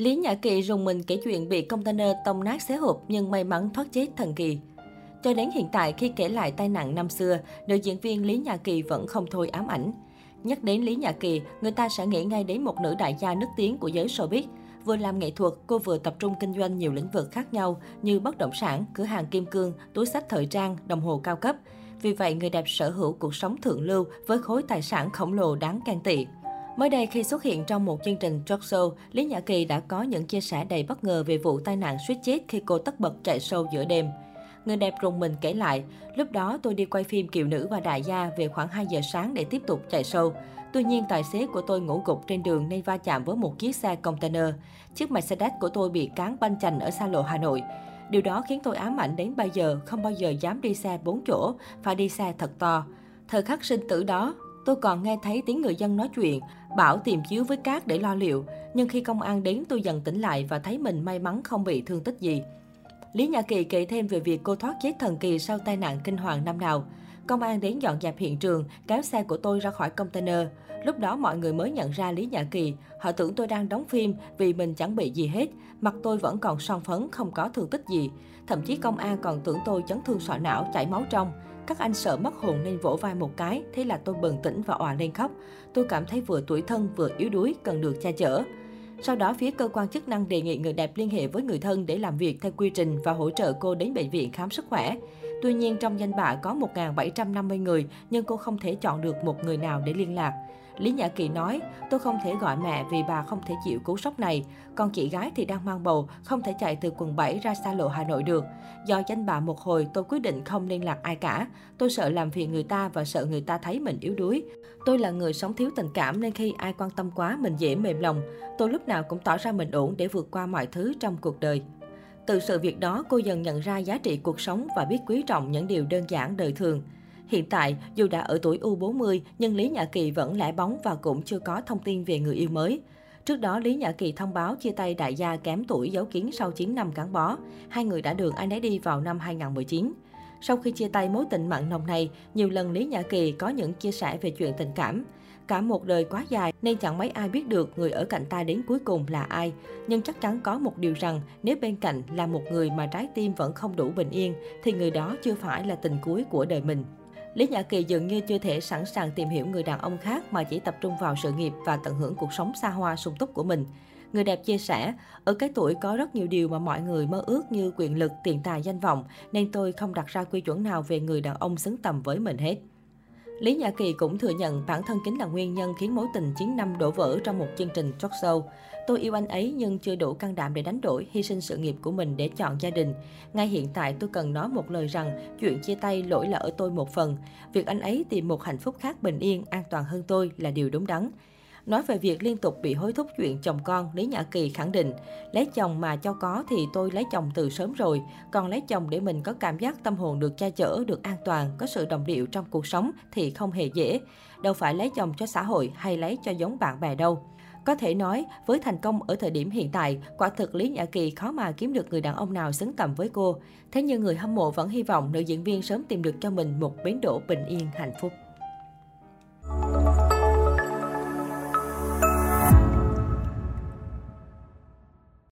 Lý Nhã Kỳ rùng mình kể chuyện bị container tông nát xé hộp nhưng may mắn thoát chết thần kỳ. Cho đến hiện tại khi kể lại tai nạn năm xưa, nữ diễn viên Lý Nhã Kỳ vẫn không thôi ám ảnh. Nhắc đến Lý Nhã Kỳ, người ta sẽ nghĩ ngay đến một nữ đại gia nức tiếng của giới showbiz. Vừa làm nghệ thuật, cô vừa tập trung kinh doanh nhiều lĩnh vực khác nhau như bất động sản, cửa hàng kim cương, túi sách thời trang, đồng hồ cao cấp. Vì vậy, người đẹp sở hữu cuộc sống thượng lưu với khối tài sản khổng lồ đáng can tị. Mới đây khi xuất hiện trong một chương trình talk show, Lý Nhã Kỳ đã có những chia sẻ đầy bất ngờ về vụ tai nạn suýt chết khi cô tất bật chạy show giữa đêm. Người đẹp rùng mình kể lại, lúc đó tôi đi quay phim Kiều Nữ và Đại Gia về khoảng 2 giờ sáng để tiếp tục chạy show. Tuy nhiên, tài xế của tôi ngủ gục trên đường nên va chạm với một chiếc xe container. Chiếc Mercedes của tôi bị cán banh chành ở xa lộ Hà Nội. Điều đó khiến tôi ám ảnh đến bây giờ, không bao giờ dám đi xe 4 chỗ, phải đi xe thật to. Thời khắc sinh tử đó, Tôi còn nghe thấy tiếng người dân nói chuyện, bảo tìm chiếu với cát để lo liệu. Nhưng khi công an đến tôi dần tỉnh lại và thấy mình may mắn không bị thương tích gì. Lý Nhã Kỳ kể thêm về việc cô thoát chết thần kỳ sau tai nạn kinh hoàng năm nào. Công an đến dọn dẹp hiện trường, kéo xe của tôi ra khỏi container. Lúc đó mọi người mới nhận ra Lý Nhã Kỳ. Họ tưởng tôi đang đóng phim vì mình chẳng bị gì hết. Mặt tôi vẫn còn son phấn, không có thương tích gì. Thậm chí công an còn tưởng tôi chấn thương sọ não, chảy máu trong. Các anh sợ mất hồn nên vỗ vai một cái, thế là tôi bừng tỉnh và òa lên khóc. Tôi cảm thấy vừa tuổi thân vừa yếu đuối, cần được che chở. Sau đó, phía cơ quan chức năng đề nghị người đẹp liên hệ với người thân để làm việc theo quy trình và hỗ trợ cô đến bệnh viện khám sức khỏe. Tuy nhiên, trong danh bạ có 1.750 người, nhưng cô không thể chọn được một người nào để liên lạc. Lý Nhã Kỳ nói, tôi không thể gọi mẹ vì bà không thể chịu cú sốc này. Còn chị gái thì đang mang bầu, không thể chạy từ quận 7 ra xa lộ Hà Nội được. Do danh bà một hồi, tôi quyết định không liên lạc ai cả. Tôi sợ làm phiền người ta và sợ người ta thấy mình yếu đuối. Tôi là người sống thiếu tình cảm nên khi ai quan tâm quá mình dễ mềm lòng. Tôi lúc nào cũng tỏ ra mình ổn để vượt qua mọi thứ trong cuộc đời. Từ sự việc đó, cô dần nhận ra giá trị cuộc sống và biết quý trọng những điều đơn giản đời thường. Hiện tại, dù đã ở tuổi U40, nhưng Lý Nhã Kỳ vẫn lẻ bóng và cũng chưa có thông tin về người yêu mới. Trước đó, Lý Nhã Kỳ thông báo chia tay đại gia kém tuổi giấu kiến sau 9 năm gắn bó. Hai người đã đường anh ấy đi vào năm 2019. Sau khi chia tay mối tình mặn nồng này, nhiều lần Lý Nhã Kỳ có những chia sẻ về chuyện tình cảm. Cả một đời quá dài nên chẳng mấy ai biết được người ở cạnh ta đến cuối cùng là ai. Nhưng chắc chắn có một điều rằng nếu bên cạnh là một người mà trái tim vẫn không đủ bình yên thì người đó chưa phải là tình cuối của đời mình. Lý Nhã Kỳ dường như chưa thể sẵn sàng tìm hiểu người đàn ông khác mà chỉ tập trung vào sự nghiệp và tận hưởng cuộc sống xa hoa sung túc của mình. Người đẹp chia sẻ, ở cái tuổi có rất nhiều điều mà mọi người mơ ước như quyền lực, tiền tài, danh vọng, nên tôi không đặt ra quy chuẩn nào về người đàn ông xứng tầm với mình hết. Lý Nhã Kỳ cũng thừa nhận bản thân chính là nguyên nhân khiến mối tình 9 năm đổ vỡ trong một chương trình talk show. Tôi yêu anh ấy nhưng chưa đủ can đảm để đánh đổi, hy sinh sự nghiệp của mình để chọn gia đình. Ngay hiện tại tôi cần nói một lời rằng chuyện chia tay lỗi là ở tôi một phần. Việc anh ấy tìm một hạnh phúc khác bình yên, an toàn hơn tôi là điều đúng đắn. Nói về việc liên tục bị hối thúc chuyện chồng con, Lý Nhã Kỳ khẳng định, lấy chồng mà cho có thì tôi lấy chồng từ sớm rồi, còn lấy chồng để mình có cảm giác tâm hồn được che chở, được an toàn, có sự đồng điệu trong cuộc sống thì không hề dễ. Đâu phải lấy chồng cho xã hội hay lấy cho giống bạn bè đâu. Có thể nói, với thành công ở thời điểm hiện tại, quả thực Lý Nhã Kỳ khó mà kiếm được người đàn ông nào xứng tầm với cô. Thế nhưng người hâm mộ vẫn hy vọng nữ diễn viên sớm tìm được cho mình một bến đỗ bình yên hạnh phúc.